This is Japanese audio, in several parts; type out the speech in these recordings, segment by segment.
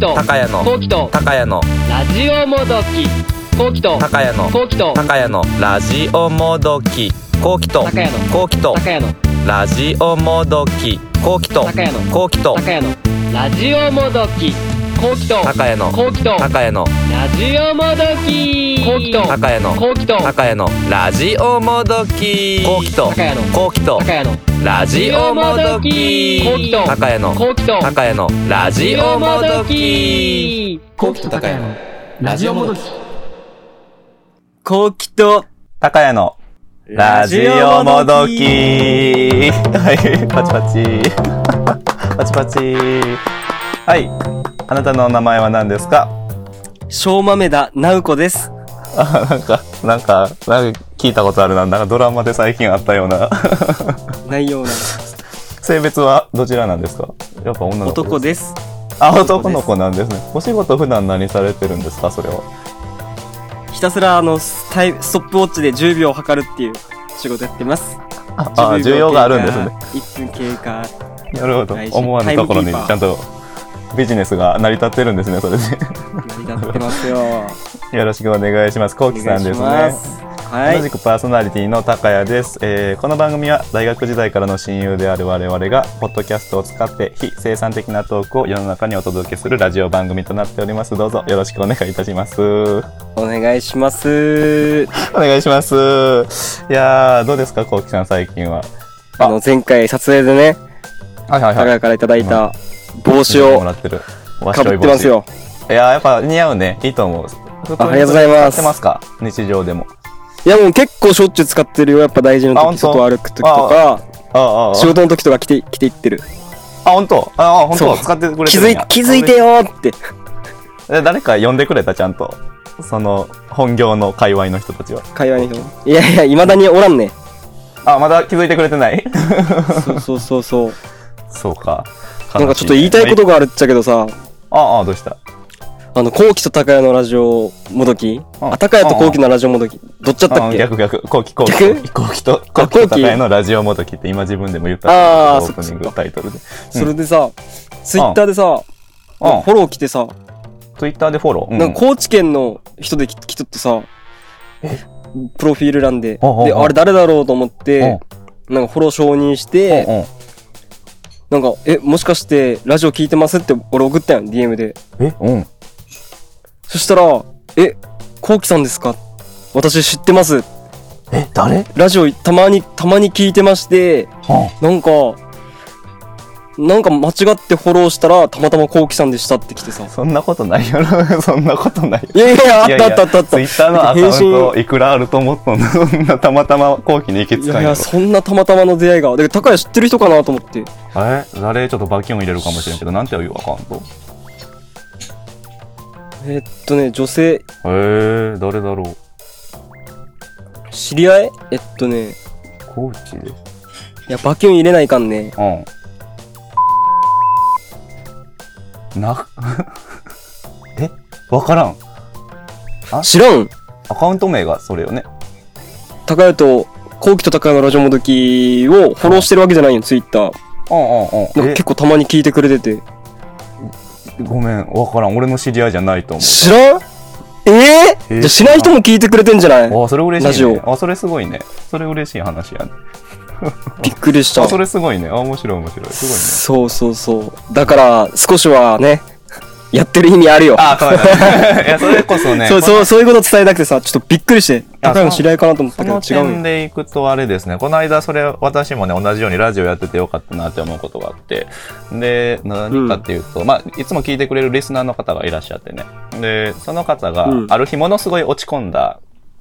と高谷のこうきと高谷の。ラジオもどき。こうきと高谷のこうきと。高谷のラジオもどき。こうきと高谷のこうきと。高谷の。ラジオもどき。こうきと高谷のこうきと。高谷のラジオもどきこうきと高谷のこうきと高谷のラジオもどき。こうきと高谷のこうきと高谷のラジオもどき。こうきと高谷のこうきと高谷のラジオもどき。こうきと高谷のこうきと高谷のラジオもどき。こうきと高谷のラジオもどき。こうきと、高谷のラジオもどき。はい、パチパチ。パチパチ。はい。あなたのお名前は何ですか？小豆田直子です。あ、なんか、なんか、なんか聞いたことあるな。なんかドラマで最近あったような。内容な 性別はどちらなんですか？やっぱ女の子男です。あ、男の子なんですね。お仕事普段何されてるんですか？それは。ひたすらあの、スタイストップウォッチで10秒測るっていう仕事やってます。あ、あ需要があるんですね。1分経過。なるほど思わぬところにちゃんとビジネスが成り立ってるんですね、それで。成り立ってますよ。よろしくお願いします。こうきさんですねはい同じ。くパーソナリティの高谷です、えーこの番組は大学時代からの親友である我々がポッドキャストを使って非生産的なトークを世の中にお届けするラジオ番組となっておりますどうぞよろしくお願いいたしますお願いします。お願いしますいやーどうですかこうきさん最近は？あの、前回撮影でね、はいはい高谷からいただいた帽子もをかぶってますよ。いやーやっぱ似合うね。いいと思う。あありがとうございます。使ってますか？日常でも。いやもう結構しょっちゅう使ってるよ。やっぱ大事な時、外歩く時とか、仕事の時とか着て、着ていってる。あ本当？ああ本当？使ってくれて気づい気づいてよーって。え誰か呼んでくれた？ちゃんと。その本業の界隈の人たちは。会話に人。も。いやいや、未だにおらんね。あまだ気づいてくれてない？そうそうそうそう。そうかなんかちょっと言いたいことがあるっちゃけどさ、ああどうした？あの、コウキと高谷のラジオもどき？うんあ、高谷とコウキのラジオもどき？どっちだったあっけ？逆逆。後期後期逆？後期と後期あ後期と高いのラジオもどきって今自分でも言ったあーオープニングタイトルで。それでさ、ツイッターでさ、うんフォロー来てさ、ツイッターでフォロー、うん。なんか高知県の人で来来とってさ、プロフィール欄で、で、あれ誰だろうと思って、なんかフォロー承認して、なんか、え、もしかしてラジオ聞いてますって俺送ったやん、DM で。え？うん。そしたら、え、コウキさんですか？私知ってます。え誰？ラジオたまに、たまに聞いてまして、なんか、なんか間違ってフォローしたら、たまたまコウキさんでしたって来てさ。そんなことないよ そんなことない。いやいや、あったあったあったあった。ツイッターのアカウントいくらあると思ったんだ そんなたまたま後期に行きつかんやろそんなたまたまの出会いが。で、高谷知ってる人かなと思って。え誰？ちょっとバキュン入れるかもしれんけど。なんて言うアカウント？えーっとね、女性、へえ誰だろう？知り合い？えっとね、コーチ？でいや、バキュン入れないかんね。うん。な、えわからん。知らんアカウント名がそれよね。高谷と、コウキと高谷のラジオもどきをフォローしてるわけじゃないよ、ツイッター。うんうんなんか結構たまに聞いてくれてて。ごめん、わからん。俺の知り合いじゃないと思知らん？えええー？じゃあ知らん人も聞いてくれてんじゃない？う。あ、それ嬉しい、ね。ラジオあ、それすごいね。それ嬉しい話やね。びっくりしたあ、。それすごいね。あ、面白い面白い。すごいね。そうそうそう。だから、少しはね、やってる意味あるよ。あ、そうだね。いや、それこそね。そうそう、そういうこと伝えたくてさ、ちょっとびっくりして、あ高谷の知り合いかなと思っそたけどの違うよ。点でいくとあれですね、この間それ私もね、同じようにラジオやっててよかったなって思うことがあって、で、何かっていうと、まあ、いつも聞いてくれるリスナーの方がいらっしゃってね。で、その方がうんある日ものすごい落ち込んだ、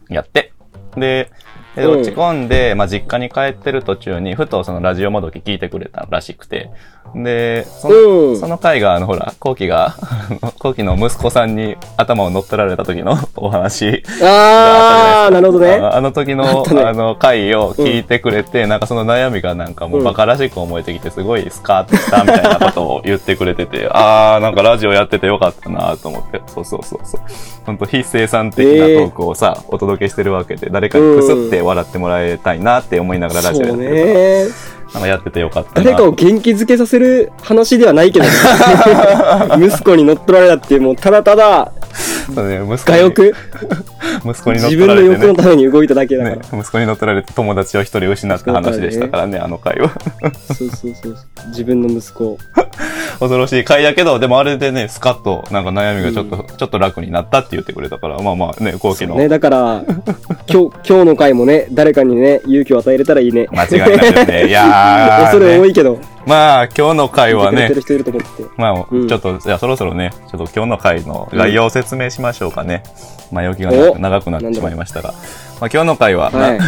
やって。で、でうん。落ち込んで、まあ、実家に帰ってる途中に、ふとそのラジオもどき聞いてくれたらしくて、で、そのうん。その回が、あの、ほら、コウキが、コウキの息子さんに頭を乗っ取られた時の お話あー、なるほどね。ああの時あのあの回を聞いてくれて、なんかその悩みがなんかもうバカらしく思えてきて、すごいスカートしたみたいなことを言ってくれてて、あー、なんかラジオやっててよかったなと思って、そうそうそうそう。本当非生産的なトークをさ、お届けしてるわけで、誰かにくすって笑ってもらいたいなって思いながらラジオやってるから。ね。なんかやっててよかったな。誰かを元気づけさせる話ではないけど、息子に乗っ取られたっていう、もうただただ、そうね、息子に我欲、息子に乗っ自分取られてね。の欲のために動いただけだから。ね、息子に乗っ取られて友達を一人失った話でしたからね、あの回は。そうそうそう。自分の息子を。恐ろしい回やけど、でもあれでね、スカッと、なんか悩みがちょっと、ちょっと楽になったって言ってくれたから、まあまあね、後期の。ね、だから、今日、今日の回もね、誰かにね、勇気を与えれたらいいね。間違いないですね。いやー、恐れ多ねいけど、まあ、今日の回はね。まあ、うんちょっと、じゃあそろそろね、ちょっと今日の回の概要を説明しましょうかね。前置きが長くなってしまいましたが。まあ、今日の回は、はい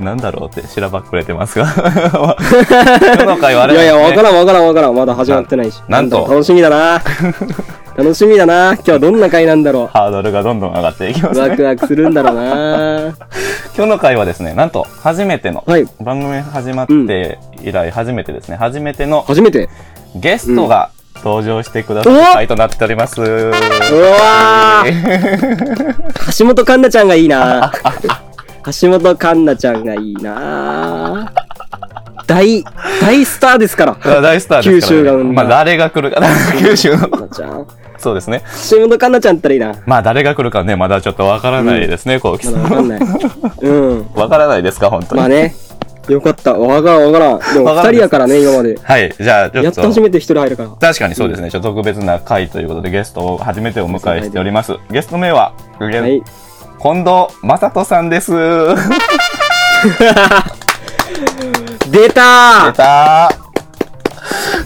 な、なんだろうって、しらばっくれてますが。今日の回はあれいやいや、わらからんわからんわからん。まだ始まってないし。ななんと楽しみだな。楽しみだな。今日はどんな回なんだろハードルがどんどん上がっていきまう。すね。ワクワクするんだろうな。今日の回はですね、なんと、初めての、はい。番組始まって以来初めてですね、初めての初めて。ゲストが登場してくださる回となっております。うわー橋本環奈ちゃんがいいな。橋本環奈ちゃんがいいな。大、大スターですから。大スターですから、ね。九州が生んだまあ誰が来るかな。九州の。環奈ちゃん。そうですね。橋本環奈ちゃんったらいいな。まあ誰が来るかね、まだちょっとわからないですね、こうきさん。わかんない。うん。わからないですか、本当に。まあね。よかった。わからんわからん。でも二人やからね、今まで。はい、じゃあちょっと。やっと初めて一人入るから。確かにそうですね、ちょっと特別な回ということでゲストを初めてお迎えしております。ゲスト名は、はい。近藤正人さんです。出た出た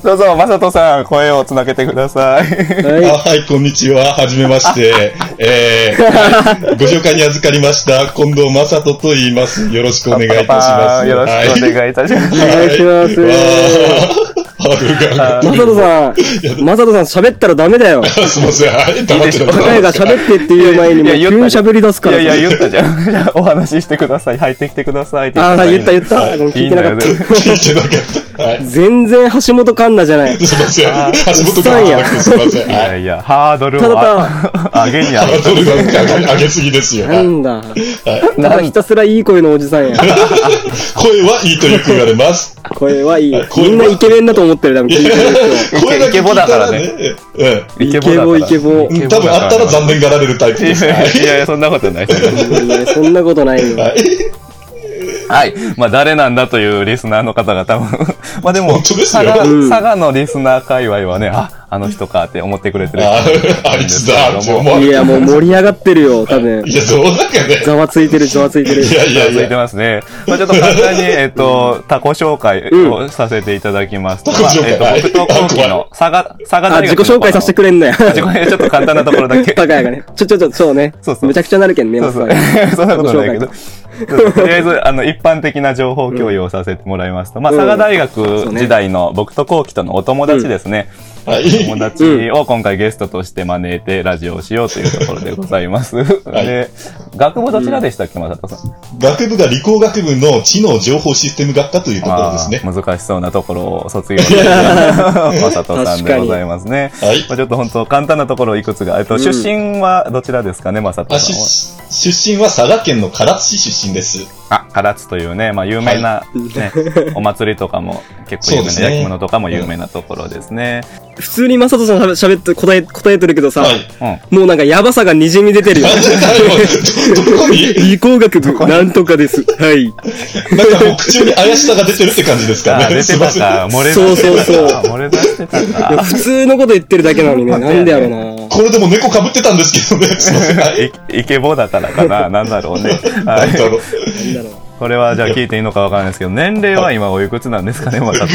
どうぞ、正人さん、声をつなげてください。ーはあはい、こんにちは。はじめまして。えーはいご紹介に預かりました、近藤正人と言います。よろしくお願いいたします。よろしくおい。願いいたします。お願いしますハードルがい。マサトさん、マサトさん喋ったらダメだよ。すいません。はい、黙ってた高いが喋ってっていう前にもういや急に喋り出すから。いやいや、言ったじゃん。お話ししてください。入ってきてくださいってああ、言った言った。聞いてなかった。全然橋本環奈じゃない。すいません。橋本君じゃなくてすいません。いはい。やいや、ハードルをただあ上げに上げハードルが上げすぎですよ。はいなんだ。ただひたすらいい声のおじさんや。声はいいとよく言われます。声はいい。みんなイケメンだと思ってる、多分聞いてるイケボだからね。うん。人。イケボ、イケボ。うん多分あったら残念がられるタイプいです。はいやいやそんなことない。そんなことないよ。はい。はい。まあ、誰なんだというリスナーの方が多分、まあでも、佐賀、うん佐賀のリスナー界隈はね、あ、あの人かって思ってくれてる人ああいつだって思ういや、もう盛り上がってるよ、多分い。や、どうだかね。ざわついてる、ざわついてる。いやいやい続いてや。ますね。まあ、ちょっと簡単に、えっと、タコ紹介をさせていただきますと。タコ紹介と、僕と後期はいの佐賀、佐賀あ、大学自己紹介させてくれんのや。自己紹介ちょっと簡単なところだけ。高谷がね。ちょ、ちょ、ちょ、そうね。そうそうめちゃくちゃなるけんね、そうそうまず。そんなことないけど。とりあえず、あの、一般的な情報共有をさせてもらいますと、まあ、うん佐賀大学時代の僕と後期とのお友達ですね。はい。友達を今回ゲストとして招いてラジオをしようというところでございます。で、学部どちらでしたっけ、まさとさん？学部が理工学部の知能情報システム学科というところですね。難しそうなところを卒業したまさとさんでございますね。はい。まあちょっと本当簡単なところいくつか。えっと、うん出身はどちらですかね、まさとあさん出身は佐賀県の唐津市出身です。あ、唐津というね、まあ有名な、ね、お祭りとかも結構有名な、焼き物とかも有名なところですね。普通にマサトさん喋って答え、答えてるけどさ、はい。うん。もうなんかヤバさが滲み出てるよ。理工学部、なんとかです。はい。なんかもう口に怪しさが出てるって感じですかあ、ね。出てた。漏れ出そうそうそうあ漏れ出してた。普通のこと言ってるだけなのにね、なんでやろな。これでも猫被ってたんですけどね。すいません。はい。いイケボだからかな。なんだろうね。は。い。なんだろう。これはじゃあ聞いていいのかわからないですけど、年齢は今おいくつなんですかね、まさとうわ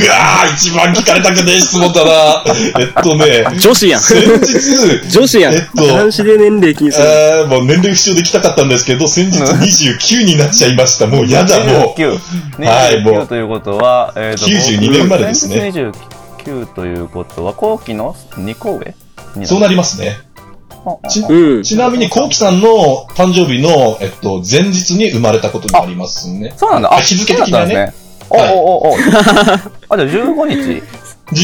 ー、一番聞かれたくねえ質問だな。えっとね、女子やん。先日、女子やん。えっと男子で年齢気にする。あーもう年齢不詳で来たかったんですけど、先日29になっちゃいました。もうやだ、もう。29。はいもう29ということは、えっと、92年生まれですね僕29ということは、後期の2個上？にそうなりますね。ちうん。ちなみに、こうきさんの誕生日の、えっと、前日に生まれたことになりますね。そうなんだ。あ、日付的なねそうだったんですね。おはいおおお。あ、じゃあ15日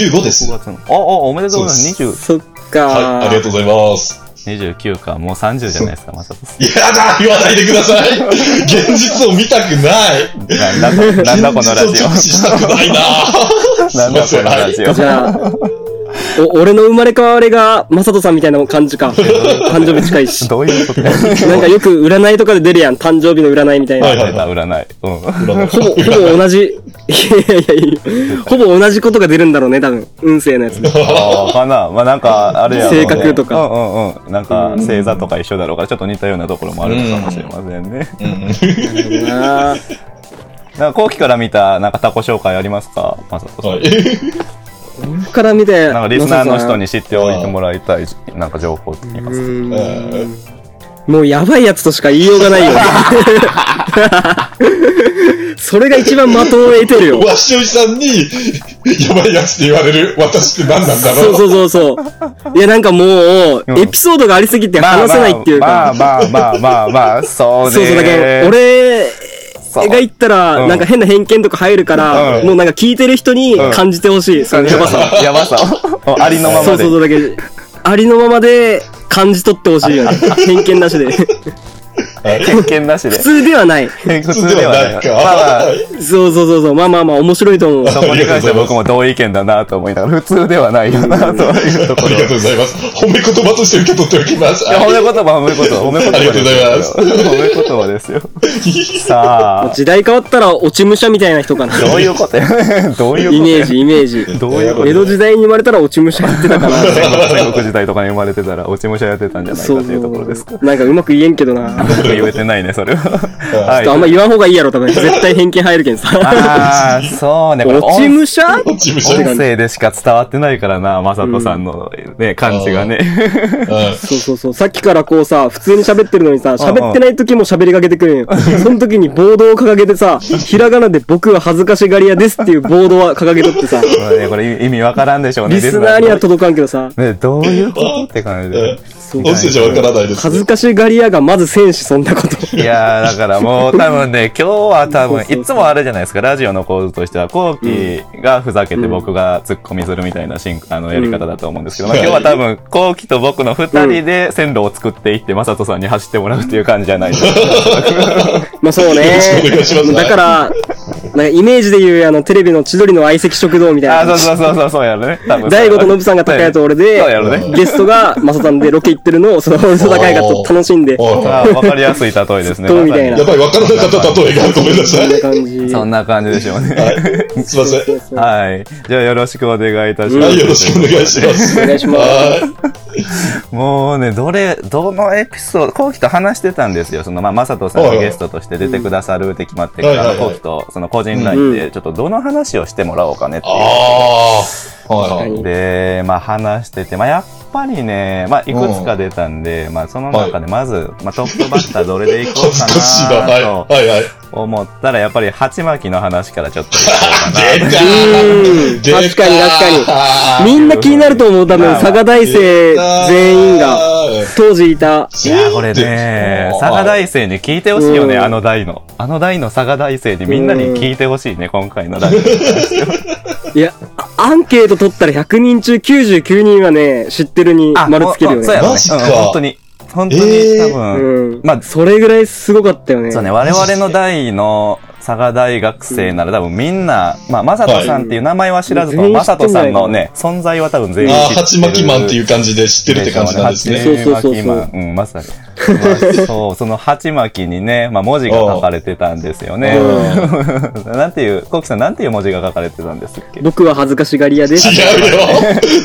15です。?9 月の。おお、おめでとうございます。20。そっかはい、ありがとうございます。29か、もう30じゃないですか、まさとさん。やだ言わないでください 現実を見たくないなんだこ、なんだこのラジ現実を直視したくないなオ。なんだこのラジオ。お俺の生まれ変わりが、まさとさんみたいな感じか。誕生日近いし。どういうことなんかよく占いとかで出るやん。誕生日の占いみたいな。はいはい占い。うん。ほぼ、ほぼ同じ、いやいやいやほぼ同じことが出るんだろうね、多分。運勢のやつ。ああ、かな。まあなんか、あれやろうね性格とかうんうんうん。なんか、星座とか一緒だろうから、ちょっと似たようなところもあるのかもしれませんね。うんああ。なんか、後期から見た、なんかタコ紹介ありますか？まさとさん。はい。僕から見て、なんか、リスナーの人に知っておいてもらいたい、なんか情報って言いますもうやばいやつとしか言いようがないよ。それが一番的を得てるよー、。わしおじさんに、やばいやつって言われる私って何なんだろうそうそうそうそう。いやなんかもう、うんエピソードがありすぎて話せないっていうか。まあまあまあまあまあ、そうね。そうそうだけど、俺が言ったら、うんなんか変な偏見とか入るから、うんもうなんか聞いてる人に感じてほしい。そのやばさ。やばさ を。ありのままで。そうそうだけありのままで感じ取ってほしいよね。偏見なしで。偏見なしで普。通ではない。普普通ではないか。まあまあそうそうそうそう。まあまあまあ面白いと思う。そこに関しては僕も同意見だなと思いながら、普通ではないよな、というところ。ありがとうございます。褒め言葉として受け取っておきます。いや褒め言葉、褒め言葉、褒め言葉ありがとうございますですよ。褒め言葉ですよ。さあ、時代変わったら落ち武者みたいな人かな。どういうことやどういうことイメージ、イメージ。どういうこと江戸時代に生まれたら落ち武者やってたかな。戦国時代とかに生まれてたら、落ち武者やってたんじゃないかというところですか。なんかうまく言えんけどな。言えてないね、それは。はっとあんま言わん方がいいやろ、多分。絶対偏見入るけんさ。ああ、そうね。落ち武者？落ち武者。音声でしか伝わってないからな、まさとさんのね、感じがね。うんそうそうそう。さっきからこうさ、普通に喋ってるのにさ、喋ってない時も喋りかけてくるんよ。その時にボードを掲げてさ、ひらがなで僕は恥ずかしがり屋ですっていうボードは掲げとってさ、これねこれ意味わからんでしょうね。リスナーには届かんけどさ、ね、どういうことって感じで。音声じゃわからないです。恥ずかしがり屋がまず戦士そんなこと。いやー、だからもう多分ね、今日は多分、いつもあるじゃないですか、ラジオの構図としては、コウキがふざけて僕がツッコミするみたいなシンあのやり方だと思うんですけど、まあ今日は多分、コウキと僕の二人で線路を作っていって、マサトさんに走ってもらうっていう感じじゃないですか。まあそうね。だから、なんかイメージで言うあのテレビの千鳥の相席食堂みたいな。そうそうそうそう、そうやろね。多分。大悟とノブさんが高谷と俺でそうやろね。ゲストがマサさんでロケ行ってるのを、その俺と高谷がと楽しんで、わかりやすい例えですね。みたいなやっぱり分からなかった例えがごめんなさい。そんな感じ。そんな感じでしょうね。すいません。はい。じゃあよろしくお願いいたします。はい、よろしくお願いします。お願いしますはもうね、どれ、どのエピソード、コウキと話してたんですよ。その、まあ、まさとさんがゲストとして出てくださるって決まってから、コウキと、その個人 LINE で、ちょっとどの話をしてもらおうかねってい。いう。はいはい。で、まあ話してて、まあやっぱりね、まあいくつか出たんで、まあその中でまず、まあトップバッターどれでいこうかな。とはいはい。思ったら、やっぱり鉢巻きの話からちょっといこうかな。確かに確かみんな気になると思う、多分、まあ佐賀大生全員が、当時いた。いや、これね、佐賀大生に聞いてほしいよね、うんあの大の。あの大の佐賀大生にみんなに聞いてほしいね、今回のラジオ。いや、あアンケート取ったら100人中99人はね、知ってるに丸つけるよね。そうやろね。マジかうん本当に。本当に、えー多分、うん。まあそれぐらいすごかったよね。そうね、我々の代の佐賀大学生なら多分みんな、まあ、まさとさんっていう名前は知らずとも、はいまさとさんのね、存在は多分全員ああ、知ってる。鉢巻きマンっていう感じで知ってるって感じなんですね。そうそうそうそう鉢巻きマンうん、まさに。まあそう、その鉢巻きにね、まあ、文字が書かれてたんですよね。なんていう、コウキさんなんていう文字が書かれてたんですっけ？僕は恥ずかしがり屋です。違う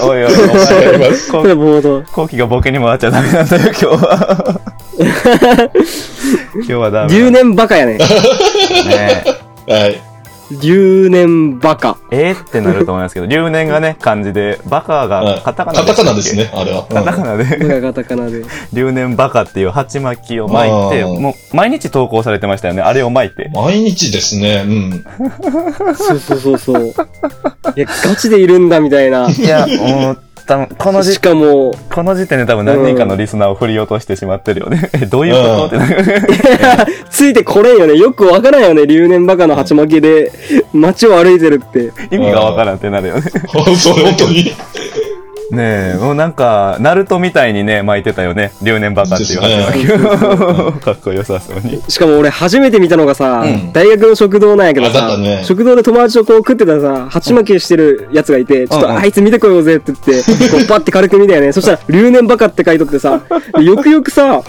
よ。おいおい、お前。コウキがボケにもなっちゃダメなんだよ、今日は。今日はダメ。留年バカやね。ね。はい。留年バカ。えーってなると思いますけど、留年がね、漢字で、バカがカタカナカタカナですね、あれは。カタカナで、カタカナで。留年バカっていう鉢巻きを巻いて、あーもう毎日投稿されてましたよね。あれを巻いて。毎日ですね、うん。そうそうそうそう。いや、ガチでいるんだみたいな。いや、もう、多分このし時、かも、この時点で多分何人かのリスナーを振り落としてしまってるよね。え、どういうこと？って。ついてこれんよね。よくわからんよね。留年バカの鉢巻きで街を歩いてるって。意味がわからんってなるよね。本当に。ねえ、もうなんか、ナルトみたいにね、巻いてたよね。留年バカっていう鉢巻きを。かっこよさそうに。しかも俺初めて見たのがさ、うん大学の食堂なんやけどさ、ね食堂で友達とこう食ってたらさ、鉢巻きしてるやつがいて、ちょっうんうんとあいつ見てこようぜって言って、こうパッて軽く見たよね。そしたら、留年バカって書いとってさ、よくよくさ、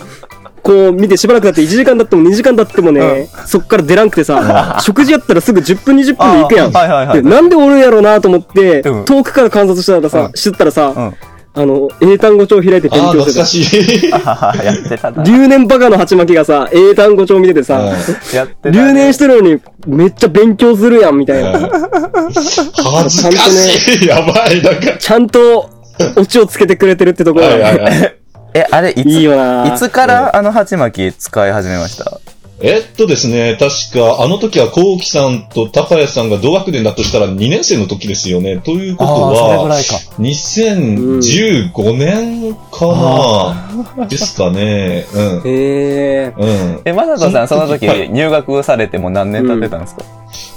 こう見てしばらく経って1時間経っても2時間経ってもね、そっから出らんくてさ、食事やったらすぐ10分20分で行くやん。はいはいはいでなんでおるんやろうなと思って、うん遠くから観察したらさ、うんしとったらさ、うん。あの、英単語帳開いて勉強懐してた。かしい。ああ、やってたな。留年バカの鉢巻きがさ、英単語帳見ててさ、やってたね。留年してるのにめっちゃ勉強するやんみたいな。恥ずかしい。やばい、なんか。ちゃんとオチをつけてくれてるってところはいはいがはい。え、あれ、いつ、いいいつからあの鉢巻き使い始めました？えっとですね、確か、あの時は、こうきさんと高谷さんが同学年だとしたら2年生の時ですよね。ということは、らいか。2015年かなですかね。うん。へえ。うん。え、まさとさん、その時はい入学されても何年経ってたんですか？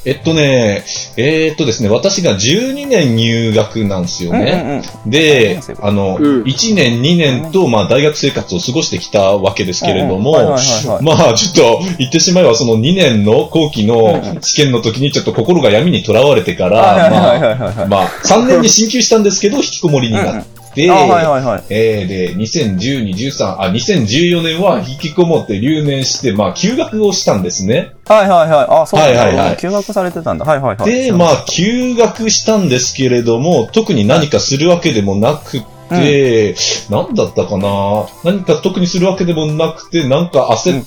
えっとね、えっとですね、私が12年入学なんですよね。で、あの、うん1年、2年と、まあ、大学生活を過ごしてきたわけですけれども、まあ、ちょっと、言ってしまえば、その2年の後期の試験の時に、ちょっと心が闇にとらわれてから、まあ、まあ、3年に進級したんですけど、引きこもりになって、あはいはいはい。えー、で、2012、13、あ、2014年は引きこもって留年して、まあ、休学をしたんですね。はいはいはい。あ、そうなんだ。はいはいはい休学されてたんだ。はいはいはい。で、まあ、休学したんですけれども、特に何かするわけでもなくて、何だったかな？何か特にするわけでもなくて、なんか焦っ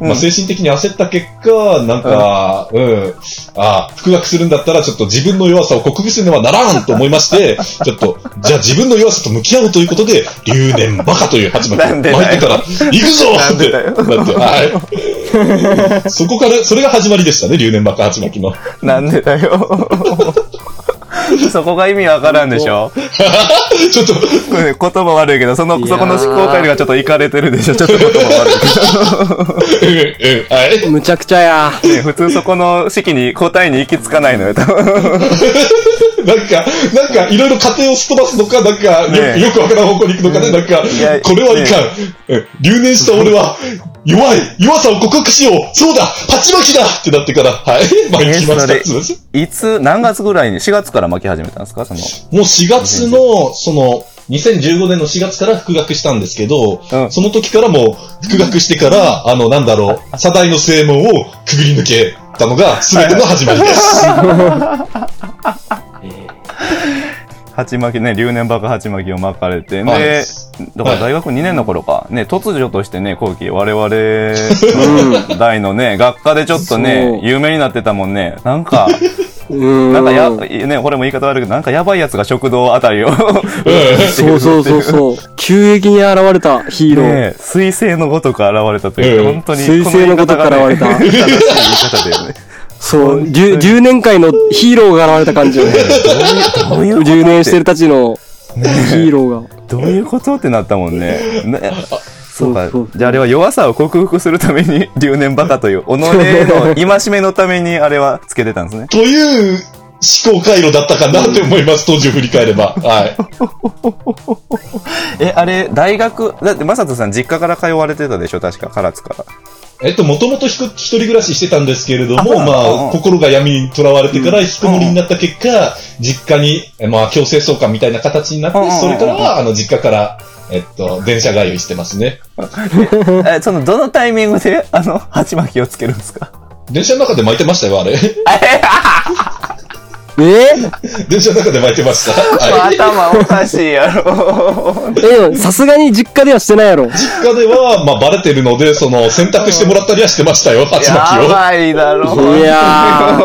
まあ、精神的に焦った結果、なんか、うん、あ復学するんだったら、ちょっと自分の弱さを克服するねはならんと思いまして、ちょっと、じゃあ自分の弱さと向き合うということで、留年バカという鉢巻きを巻いてから、行くぞ! って、なって、はい。そこから、それが始まりでしたね、留年バカ鉢巻きの。なんでだよ。そこが意味わからんでしょ？ちょっと、これ言葉悪いけど、その、そこの思考回路がちょっといかれてるでしょ？ちょっと言葉悪いけうん、うん、はい。むちゃくちゃや。ど。ね、普通そこの式に答えに行き着かないのよ、多分。なんか、なんか、いろいろ家庭をすっ飛ばすのか、なんか、ねよよくわからん方向に行くのかね、なんかこれはいかん留年した俺は、弱い弱さを克服しようそうだ鉢巻きだってなってから、はい。まあ、え行きました。いつ、何月ぐらいに、4月から巻き始めたんですか？その。もう4月の、その、2015年の4月から復学したんですけど、うんその時からもう、復学してから、あの、なんだろう、左大の正門をくぐり抜けたのが、全ての始まりです。鉢巻きね、留年爆鉢巻きを巻かれて、はいで、だから大学2年の頃か、ね、突如としてね、後期、我々の代のね、学科でちょっとね有名になってたもんね。なんか、うん。なんかや、ね、これも言い方悪いけど、なんかやばいやつが食堂あたりを、そうそうそうそう。急激に現れたヒーロー。ね、水星のごとく現れたという本当に。水星のごとく現れた正しい言い方だよね。そう、10, 10年会のヒーローが現れた感じよね。どういうこと？10年してるたちのヒーローが。どういうことってなったもんね。ねそうか。じゃああれは弱さを克服するために、留年バカという、己の 戒めのためにあれはつけてたんですね。という思考回路だったかなって思います、当時を振り返れば。はい。え、あれ、大学、だって、まさとさん実家から通われてたでしょ？確か、唐津から。えっと、もともと一人暮らししてたんですけれども、あまあ、心が闇にとらわれてから引きこもりになった結果、実家に、えまあ、強制送還みたいな形になってそれからは、あの、実家から、えっと、電車通いしてますね。え、その、どのタイミングで、あの、鉢巻きをつけるんですか？電車の中で巻いてましたよ、あれ？え？電車の中で巻いてました。はい。頭おかしいやろ。え、さすがに実家ではしてないやろ。実家では、まあ、バレてるので、その、選択してもらったりはしてましたよ、鉢巻きを。やばいだろ。いや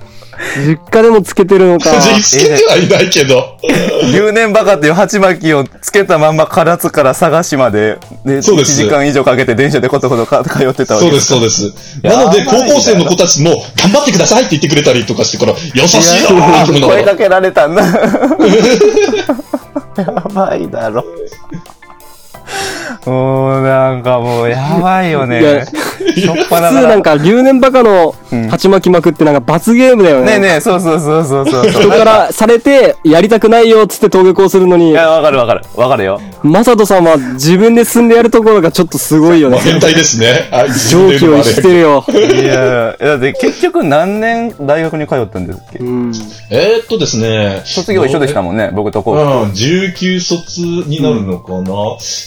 実家でもつけてるのか。つけてはいないけど。留年バカっていう鉢巻きをつけたまんま唐津から佐賀市まで、で、1そうです時間以上かけて電車でことことか通ってたわけそうです、そうです。なので、高校生の子たちも、頑張ってくださいって言ってくれたりとかしてから、優しい なぁ。声かけられたんだ。やばいだろ。もうなんかもうやばいよねいや。しょっぱな普通なんか留年バカのうん鉢巻き巻くってなんか罰ゲームだよね。ねえねえ、そうそうそうそうそう。人からされて、やりたくないよっつって登下校するのにい、や、わかるわかる。わかるよ。マサトさんは自分で進んでやるところがちょっとすごいよね。まあ変態ですね。はい。上気を逸してるよ。いや、だって結局何年大学に通ったんですっけ？うん。えーっとですね。卒業一緒でしたもんね、僕とこう。うん、19卒になるのかな。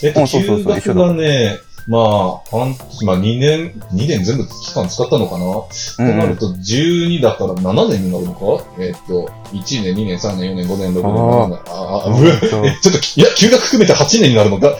えっと、うんそうそう休そう一緒学がね、まあ、半まあ2年、2年全部期間使ったのかな。うんとなると12だから7年になるのかえっと、1年、2年、3年、4年、5年、6年、7年。ああ、うわそうえ、ちょっと、いや、休学含めて8年になるのか。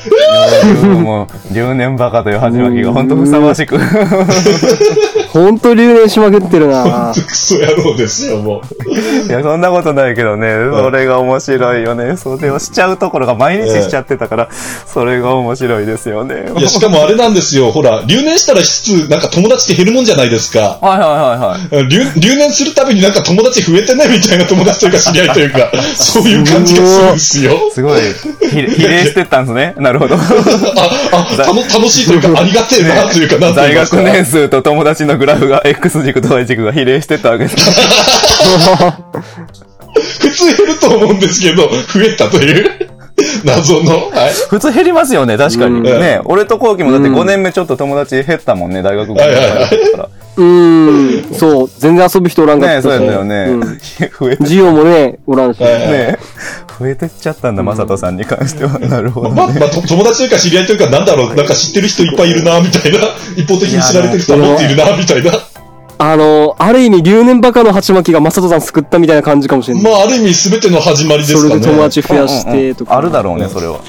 もう、留年バカという始まりが本当ふさわしく。ほんと留年しまくってるなクソ野郎ですよ、もう。いや、そんなことないけどね、それが面白いよね。それをしちゃうところが毎日しちゃってたから、それが面白いですよね。いや、しかもあれなんですよ。ほら、留年したら質、なんか友達って減るもんじゃないですか。はいはいはいはい。留留年するたびになんか友達増えてねみたいな友達というか知り合いというか、そういう感じがするんですよ。すごい、ひ比例してったんですね。なるほど。あ、あ、たの楽しいというか、ありがてえなというか、なんと大。学年数と友達のグラフが X 軸と Y 軸が比例してったわけです。普通減ると思うんですけど、増えたという。謎の。はい。普通減りますよね、確かに。うんね俺とコウキもだってうん5年目ちょっと友達減ったもんね、大学5年はいはいはい生だったから。うん。そう。全然遊ぶ人おらんかねそうったしやったよね。うん 増えて、授業もね、おらんし。ね増えてっちゃったんだ、まさとさんに関しては。なるほどまあ、ね。まあ、と友達というか知り合いというか、なんだろう、なんか知ってる人いっぱいいるな、みたいな。一方的に知られてる人はもっといるな、みたいな。あの、ある意味留年バカの鉢巻きがマサトさん救ったみたいな感じかもしれない。まあ、ある意味全ての始まりですかね。それで友達増やしてとか。うんうんあるだろうね、それは。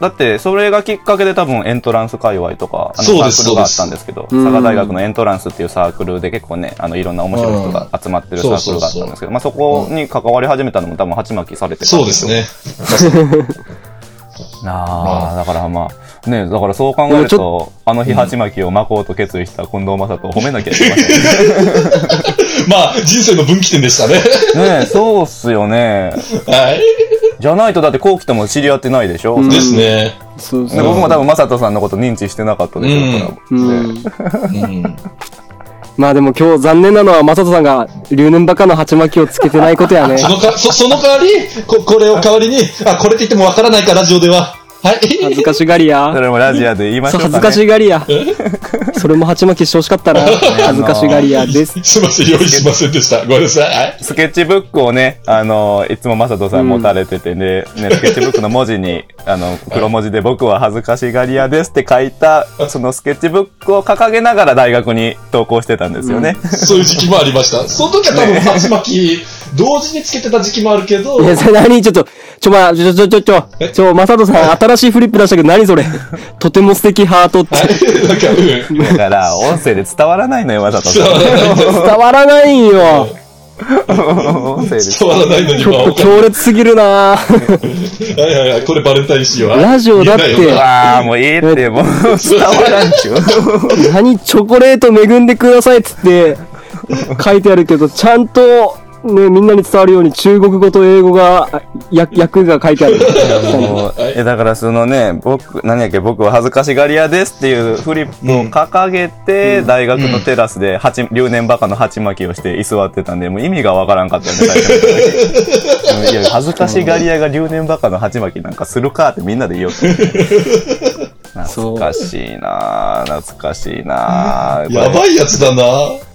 だって、それがきっかけで多分エントランス界隈とか、あのサークルがあったんですけど、佐賀大学のエントランスっていうサークルで結構ね、あの、いろんな面白い人が集まってるサークルがあったんですけど、まあそこに関わり始めたのも多分鉢巻きされてたんそうですね。ああ、だからまあ、ね、だからそう考えると、あの日鉢巻きを巻こうと決意した近藤正人を褒めなきゃいけません。まあ、人生の分岐点でしたね。ねそうっすよね。はい。じゃないとだって後期とも知り合ってないでしょ、うんですね。そうそう。で僕も多分正人さんのこと認知してなかったでしょうから。うん。ねうん。まあでも今日残念なのはマサトさんが留年バカの鉢巻きをつけてないことやね。そのか、そ、その代わり、こ、これを代わりに、あ、これって言ってもわからないか、ラジオでは。はい。恥ずかしがりやそ。れもラジアで言いましょそう、うか、ね。恥ずかしがりや。それも鉢巻きしてほしかったな。恥ずかしがりやです。すいません、用意しませんでした。ごめんなさい。はい。スケッチブックをね、あの、いつもマサトさん持たれててね、ね、スケッチブックの文字に、あの、黒文字で僕は恥ずかしがり屋ですって書いた、そのスケッチブックを掲げながら大学に投稿してたんですよね。そういう時期もありました。その時は多分、鉢巻き、同時につけてた時期もあるけど、いや、それ何？ちょっと、ちょ、まあ、ちょ、ちょ、ちょ、ちょ、ちょ、マサトさん、新しいフリップ出したけど、何それ？とても素敵ハートって。だから、音声で伝わらないのよ、マサトさん。伝わらないんよ。音声で伝わらない。のに、ちょっと強烈すぎるな。はいはいはい、これバレンタインしよう。ラジオだって。わあ、もういいって、もう伝わらんちゅう。何チョコレート恵んでくださいっつって書いてあるけど、ちゃんと、ね、みんなに伝わるように中国語と英語が、あや訳が書いてある。えだからそのね、僕、何やっけ、僕は恥ずかしがり屋ですっていうフリップを掲げて、大学のテラスで、はち、留年バカの鉢巻きをして居座ってたんで、もう意味がわからんかったよね、最初 いや、恥ずかしがり屋が留年バカの鉢巻きなんかするかってみんなで言おうと。懐かしいなぁ、懐かしいなぁ。やばいやつだな。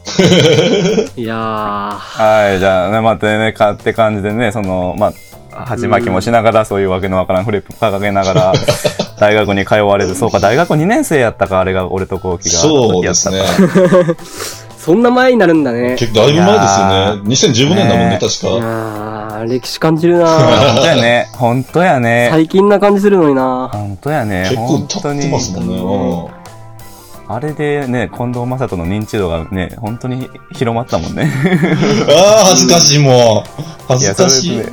いやはい、じゃあね、またね、かって感じでね、その、まあ、鉢巻きもしながら、そういうわけのわからんフリップ掲げながら、大学に通われる。そうか、大学2年生やったか、あれが、俺と後期が。そうですね。ー、そんな前になるんだね。結構だいぶ前ですよね。2015年だもんね、確いか。やー、歴史感じるな本当やね。本当やね。最近な感じするのにな本当やね。結構経ってますもんね。うんあれでね、近藤正人の認知度がね、本当に広まったもんね。ああ、恥ずかしいもう。恥いや、ずかしいそれ。ね、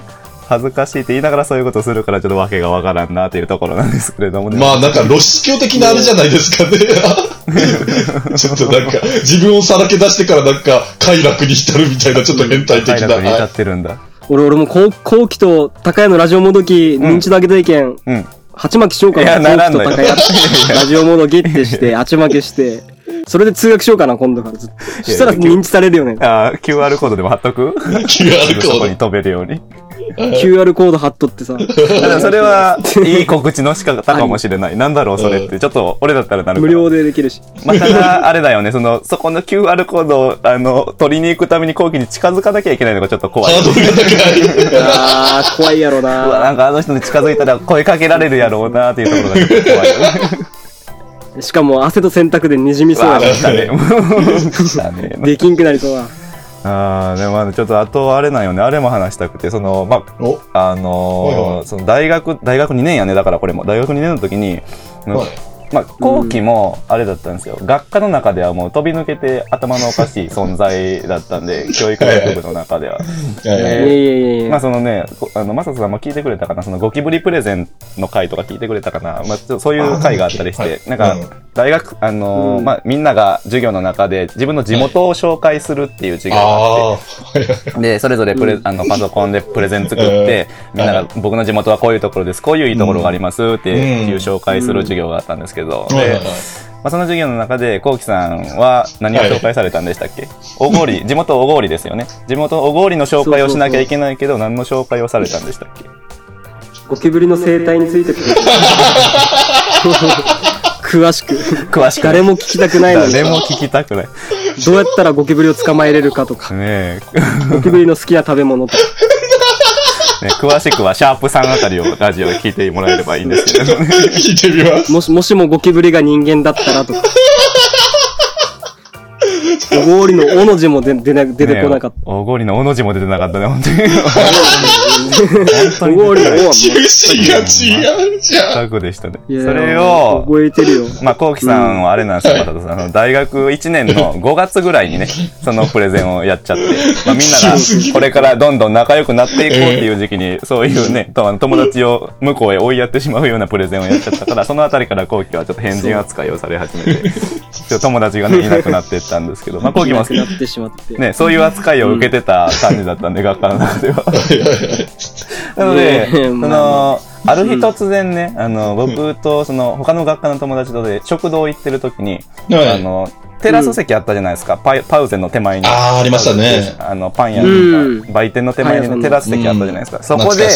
恥ずかしいって言いながらそういうことするから、ちょっとわけがわからんなっていうところなんですけれどもね。まあなんか露出狂的なあれじゃないですかね。ちょっとなんか、自分をさらけ出してからなんか、快楽に浸るみたいな、ちょっと変態的な。快楽に至はってるんだ。俺、俺も後後期と高谷のラジオもどき認知度上げた意見、うん。鉢巻きしようかいやな。なと高いやつラジオモードゲッてして、鉢巻きして、それで通学しようかな、今度からずっと。そしたら認知されるよね。あー QR コードでも貼っとく？QR コーこに飛べるように。QR コード貼っとってさ。ただそれは、いい告知の仕方かもしれない。なんだろう、それって。ちょっと、俺だったらなるかな無料でできるし。まあ、ただ、あれだよね、その、そこの QR コードを、あの、取りに行くために後期に近づかなきゃいけないのがちょっと怖い。あー、怖いやろうわ、ななんかあの人に近づいたら声かけられるやろうなっていうところがちょっと怖いよね。しかも汗と洗濯で滲みそうやなね。できんくなりそうだ。ああ、でもまあちょっとあとあれなんよね、あれも話したくて、その、まお。あ、あのーその大学、大学2年やね、だからこれも。大学2年の時に、はいまあ、後期もあれだったんですよ。学科の中ではもう飛び抜けて頭のおかしい存在だったんで、教育学部の中では。まあそのね、こあの、マサトさんも聞いてくれたかな、そのゴキブリプレゼンの回とか聞いてくれたかな、まあそういう回があったりして、なんかうん、大学、あのーうん。まあみんなが授業の中で自分の地元を紹介するっていう授業があって、で、それぞれプレ、あの、パソコンでプレゼン作って、みんなが、僕の地元はこういうところです、こういういいところがありますっていう紹介する授業があったんですけど、ではいはいはい、まあ、その授業の中で、こうきさんは何を紹介されたんでしたっけ？小郡、地元小郡ですよね。地元小郡の紹介をしなきゃいけないけど、何の紹介をされたんでしたっけ？ゴキブリの生態について 詳しく。詳しく。誰も聞きたくないのに、誰も聞きたくない。どうやったらゴキブリを捕まえれるかとか、ねえ。ゴキブリの好きな食べ物とか。ね詳しくは、シャープさんあたりをラジオで聞いてもらえればいいんですけどね。聞いてみます。もし、もしもゴキブリが人間だったらとか。おごりのおの字も出出な出てこなかっねえ小郡のおの字も出てなかったね、本当に。た。おごりのおはも趣旨が違うじゃん。全くでしたね。それを、覚えてるよ。まあ、こうきさんはあれなんですよ、まさとさん。あの大学1年の5月ぐらいにね、そのプレゼンをやっちゃって、まあ、みんなが これからどんどん仲良くなっていこうっていう時期に、そういうね、友達を向こうへ追いやってしまうようなプレゼンをやっちゃったから、そのあたりからこうきはちょっと変人扱いをされ始めて、ちょっと友達がね、いなくなっていったんですけど、まあ、こうきもなくなってしまって。ね、そういう扱いを受けてた感じだったんで、学科の中では。なので、そまの、あ。る日突然ね、あの、僕と、その、他の学科の友達とで、食堂行ってる時に、はいあの、テラス席あったじゃないですか。パイパウゼンの手前に。あーありましたね。あの、パン屋うん。とか、売店の手前にテラス席あったじゃないですか。そこで。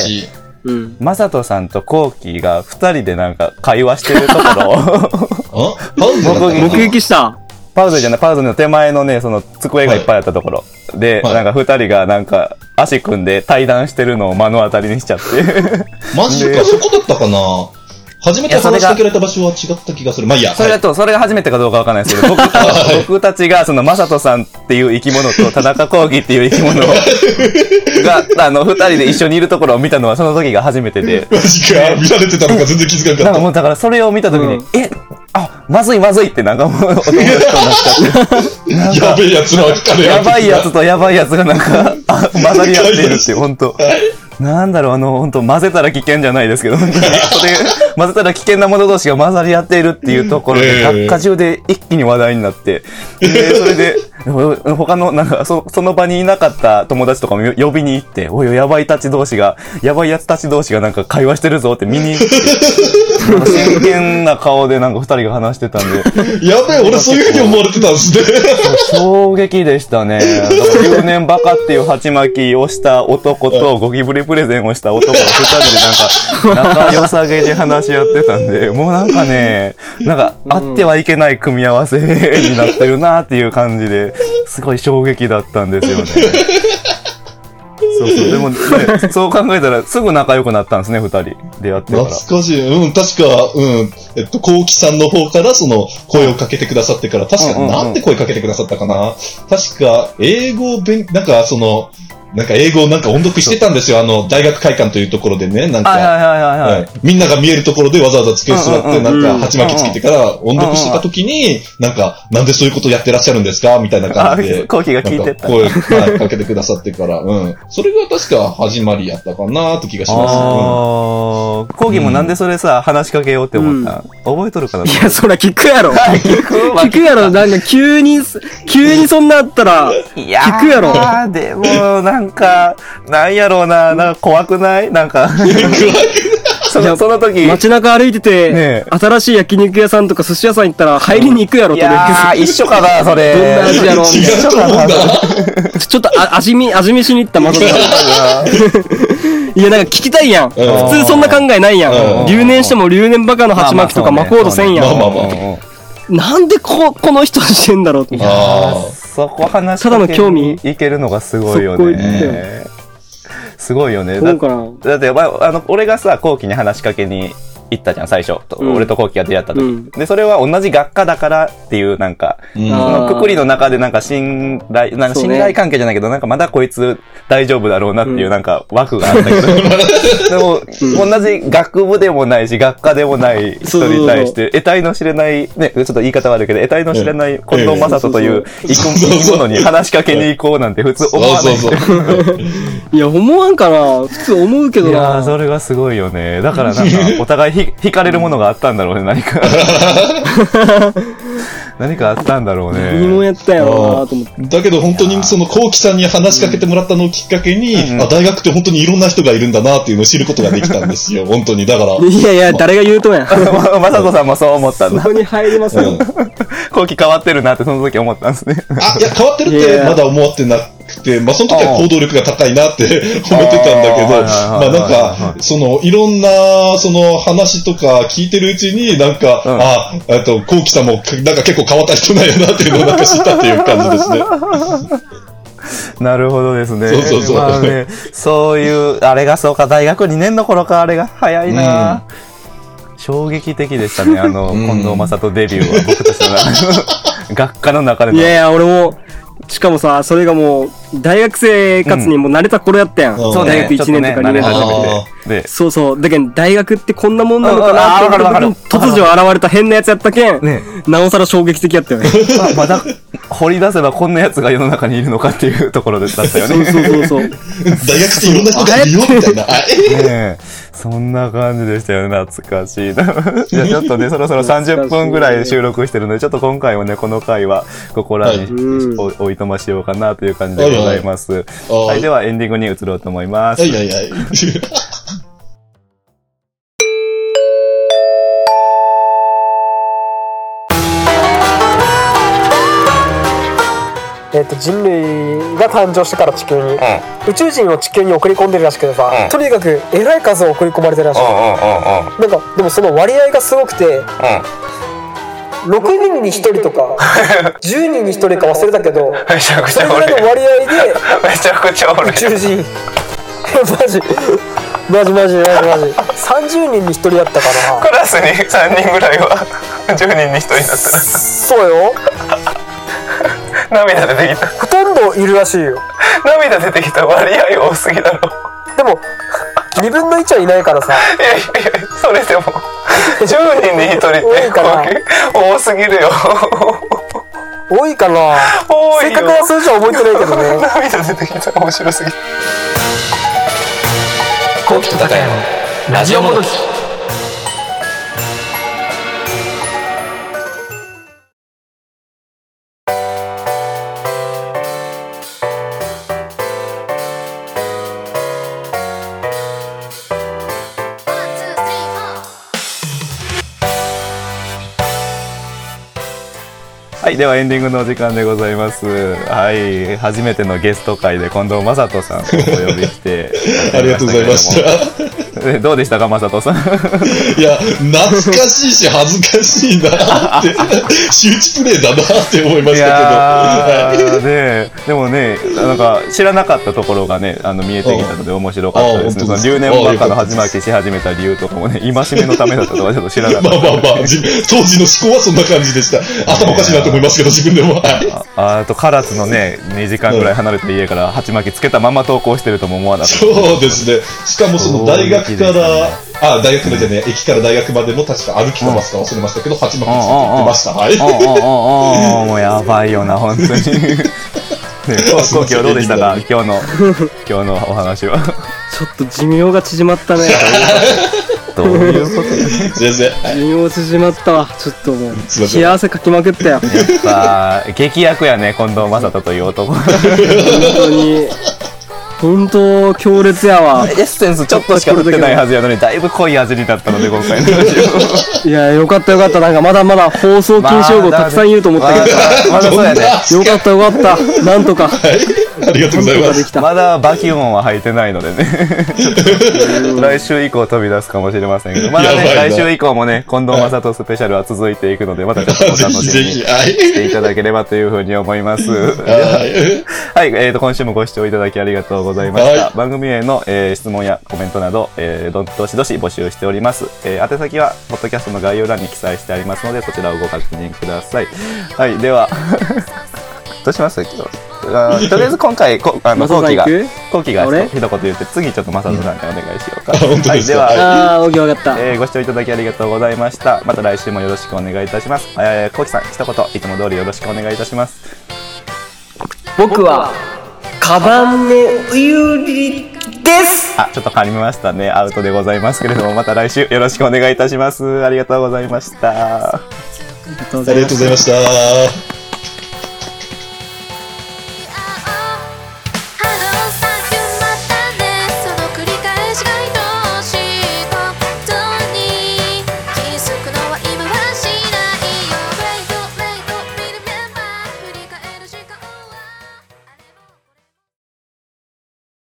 マサトさんとコウキが二人でなんか会話してるところを、あパウゼだったかな目撃した。パウゼじゃない、パウゼの手前のね、その机がいっぱいあったところ。で、はいなんか二人がなんか足組んで対談してるのを目の当たりにしちゃって。マジか、そこだったかな初めて話しかけられた場所は違った気がする。まあいいや。はいそれだと、それが初めてかどうかわかんないですけど、僕 僕たちが、その、マサトさんっていう生き物と、田中幸喜っていう生き物が、あの、二人で一緒にいるところを見たのは、その時が初めてで、マジか、見られてたのか全然気づかなかった。なんかもう、だからそれを見た時に、うんえ、あ、まずいまずいってなんかもう、お友達となっちゃって、やべえやつの彼やばいやつとやばいやつがなんか、あ混ざり合っているっていう、本当。はい。なんだろう、あの、本当混ぜたら危険じゃないですけど、本当にそれ、混ぜたら危険なもの同士が混ざり合っているっていうところで、ええ学科中で一気に話題になって、で、それで、他の、なんか、そその場にいなかった友達とかも呼びに行って、おい、やばいたち同士が、やばいやつたち同士がなんか会話してるぞって見に行って、真剣な顔でなんか二人が話してたんで、やべえ、俺そういう風に思われてたんですね。衝撃でしたね。留年バカっていう鉢巻きをした男とゴキブリプレゼンをした男が二人でなんか仲良さげに話し合ってたんで、もうなんかね、なんかあってはいけない組み合わせになってるなっていう感じで、すごい衝撃だったんですよね。そうそう。でも、ね、そう考えたらすぐ仲良くなったんですね、二人。出会ってから。懐かしい。うん、確か、うん、えっと、こうきさんの方からその声をかけてくださってから、確か、なんて声かけてくださったかな？確か、英語を勉、なんかその、なんか英語をなんか音読してたんですよ。あの、大学会館というところでね、なんか。はいはいはいはいはい。はいみんなが見えるところでわざわざ机座って、うんうんうんなんか、鉢巻きつけてから音読してた時に、なんか、なんでそういうことやってらっしゃるんですかみたいなあ感じで。、コウキが聞いてった。声、はいかけてくださってから、うん。それが確か始まりやったかなって気がします。ああ、コーギーもなんでそれさ、話しかけようって思った、覚えとるかな？いや、そら聞くやろ。聞く聞くやろ。なんか急に、急にそんなあったら、いや聞くやろーでも、なんか、なんやろうな、なんか怖くない？なんか、そのその時、街中歩いてて、ねえ新しい焼肉屋さんとか寿司屋さん行ったら入りに行くやろ、いとりあやー、一緒かな、それ。どんな味やろ違う？と思うんだ。え ずちょっとあ味見、味見しに行ったまさか。いや、なんか聞きたいやん。普通そんな考えないやうんん。留年しても留年バカの鉢巻きとか巻こうとせんやん。なんでこ、この人してんだろうと思って。あそこ話ただの興味いけるのがすごいよね。すごいよね。だ。だって、まあ、あの、俺がさ、後期に話しかけに行ったじゃん、最初。とうん俺と後期が出会った時、うんで、それは同じ学科だからっていう、なんか、ーうんあのくくりの中でなんか信頼、なんかそうね信頼関係じゃないけど、なんかまだこいつ大丈夫だろうなっていううんなんか枠があったけど、でも、同じ学部でもないし、学科でもない人に対して、得体の知れない、ね、ちょっと言い方悪いけど、得体の知れない近藤正人という生きそうそう生き物に話しかけに行こうなんて普通思わない。そうそうそう。いや、思わんかな。普通思うけどいやー、な。それがすごいよね。だからなんか、お互いひ惹かれるものがあったんだろうね、何か。何かあったんだろうね。何もやったよなと思って。だけど本当にその、こうきさんに話しかけてもらったのをきっかけに、うんあ、大学って本当にいろんな人がいるんだなっていうのを知ることができたんですよ。本当に。だから。いやいや、誰が言うとんや。まさとさんもそう思ったんだ。そこに入りますよ。変わってるなってその時思ったんですね。あ、いや、変わってるってまだ思ってなくて、まあ、その時は行動力が高いなって 思ってたんだけど、あまはいあ、なんはか、その、いろんな、その、話とか聞いてるうちに、なんか、うんあ、えっと、こうきさんも、なんか結構変わった人なんやなっていうのをなんか知ったっていう感じですね。なるほどですね。そうそうそうまあね、そういう、あれがそうか、大学2年の頃か、あれが早いな、衝撃的でしたね、あの、うん近藤正人デビューは、僕たちの 学科の中での。いやいや、俺も、しかもさ、それがもう、大学生活にもう慣れた頃やったやん。うんそうね、大学1ちょっとね、慣れ年とか2年とか。始あめて。で、そうそう。だけど、大学ってこんなもんなのかなって思った時に突如現れた変なやつやったけん、ねなおさら衝撃的やったよね。あ まだ掘り出せばこんな奴が世の中にいるのかっていうところで だったよね。そうそうそうそう。大学っていろんな人がいるよ、みたいな。あえねえ、そんな感じでしたよね。懐かしいな。じゃあちょっとね、そろそろ30分ぐらい収録してるので、ちょっと今回はね、この回はここらに、はいうんおおいとましようかなという感じでございます。はいはいではエンディングに移ろうと思います。はいはいはい。えっと人類が誕生してから地球に、宇宙人を地球に送り込んでるらしくてさ、うんとにかくえらい数送り込まれてるらしい、うんうんうんうん。なんかでもその割合がすごくて6人に1人とか10人に1人か忘れたけどそれぐらいの割合でめちゃくちゃ宇宙人。マジ。マジマジマジマジ。30人に1人やったかなクラスに3人ぐらいは10人に1人だった。そうよ。ら涙出てきた。ほとんどいるらしいよ。涙出てきた割合多すぎだろ。でも2分の1はいないからさ。いやいやいや、それでも、10人に1人って多いかな多すぎるよ。多いかな多いよ。正確な数字は覚えてないけどね涙出てきた。面白すぎる。コウキと高山のラジオもどきはい、ではエンディングのお時間でございます。はい、初めてのゲスト会で近藤正人さんをお呼びして。ありがとうございました。た。えどうでしたか、正人さん？いや、懐かしいし恥ずかしいなって、周知プレイだなって思いまいしたやけど。ーねでもね、なんか知らなかったところがね、あの見えてきたので面白かったですね。留年バカの始まりし始めた理由とかもね、戒めのためだったとかちょっと知らなかった。まあまあまあ、じ当時の思考はそんな感じでした。頭おかしいなと思いますけど、自分でも。はいああと、唐津のね、2時間ぐらい離れた家から鉢巻きつけたまま投稿してるとも思わなかった。そうですね。しかもその大学から、あ、大学からじゃねえ、駅から大学までも確か歩きかバスか忘れましたけど、鉢巻きつけて行ってました。はい。おおおおおもうやばいよな、本当に。ね、こう後期はどうでしたか？今日の、今日のお話は。ちょっと寿命が縮まったね。どういうこと？先生。はい寿命縮まったわ。ちょっともう、すいません冷や汗かきまくったよ。やっぱ、劇薬やね、近藤正人という男。本当に。本当強烈やわ。エッセンスちょっとしか振ってないはずやのに、だいぶ濃い味になったので、今回の いやよかったよかった。なんかまだまだ放送禁止用語たくさん言うと思ったけど。まだまだそうやね。よかったよかった。なんとかありがとうございます。できたまだバキューモンは入ってないのでね。来週以降飛び出すかもしれませんけど、まだね、来週以降もね、近藤正人スペシャルは続いていくので、またちょっとお楽しみに していただければというふうに思います。はい。はい、えーと、今週もご視聴いただきありがとうございました。はい番組への、えー質問やコメントなど、えーどどしどし募集しております。えー宛先は、ポッドキャストの概要欄に記載してありますので、そちらをご確認ください。はい、では、どうします？今日あーとりあえず今回、こあの、マサさ後期がん行く、後期が俺一言言って、次ちょっとマサトさんにお願いしようか。本当はい、では、ですかはいああオッケーわかったえーご視聴いただきありがとうございました。また来週もよろしくお願いいたします。えー、コウキさん、一言、いつも通りよろしくお願いいたします。僕はカバンネウユリですあ、ちょっと変わりましたね。アウトでございますけれども、また来週よろしくお願いいたします。ありがとうございました。ありがとうごありがとうございました。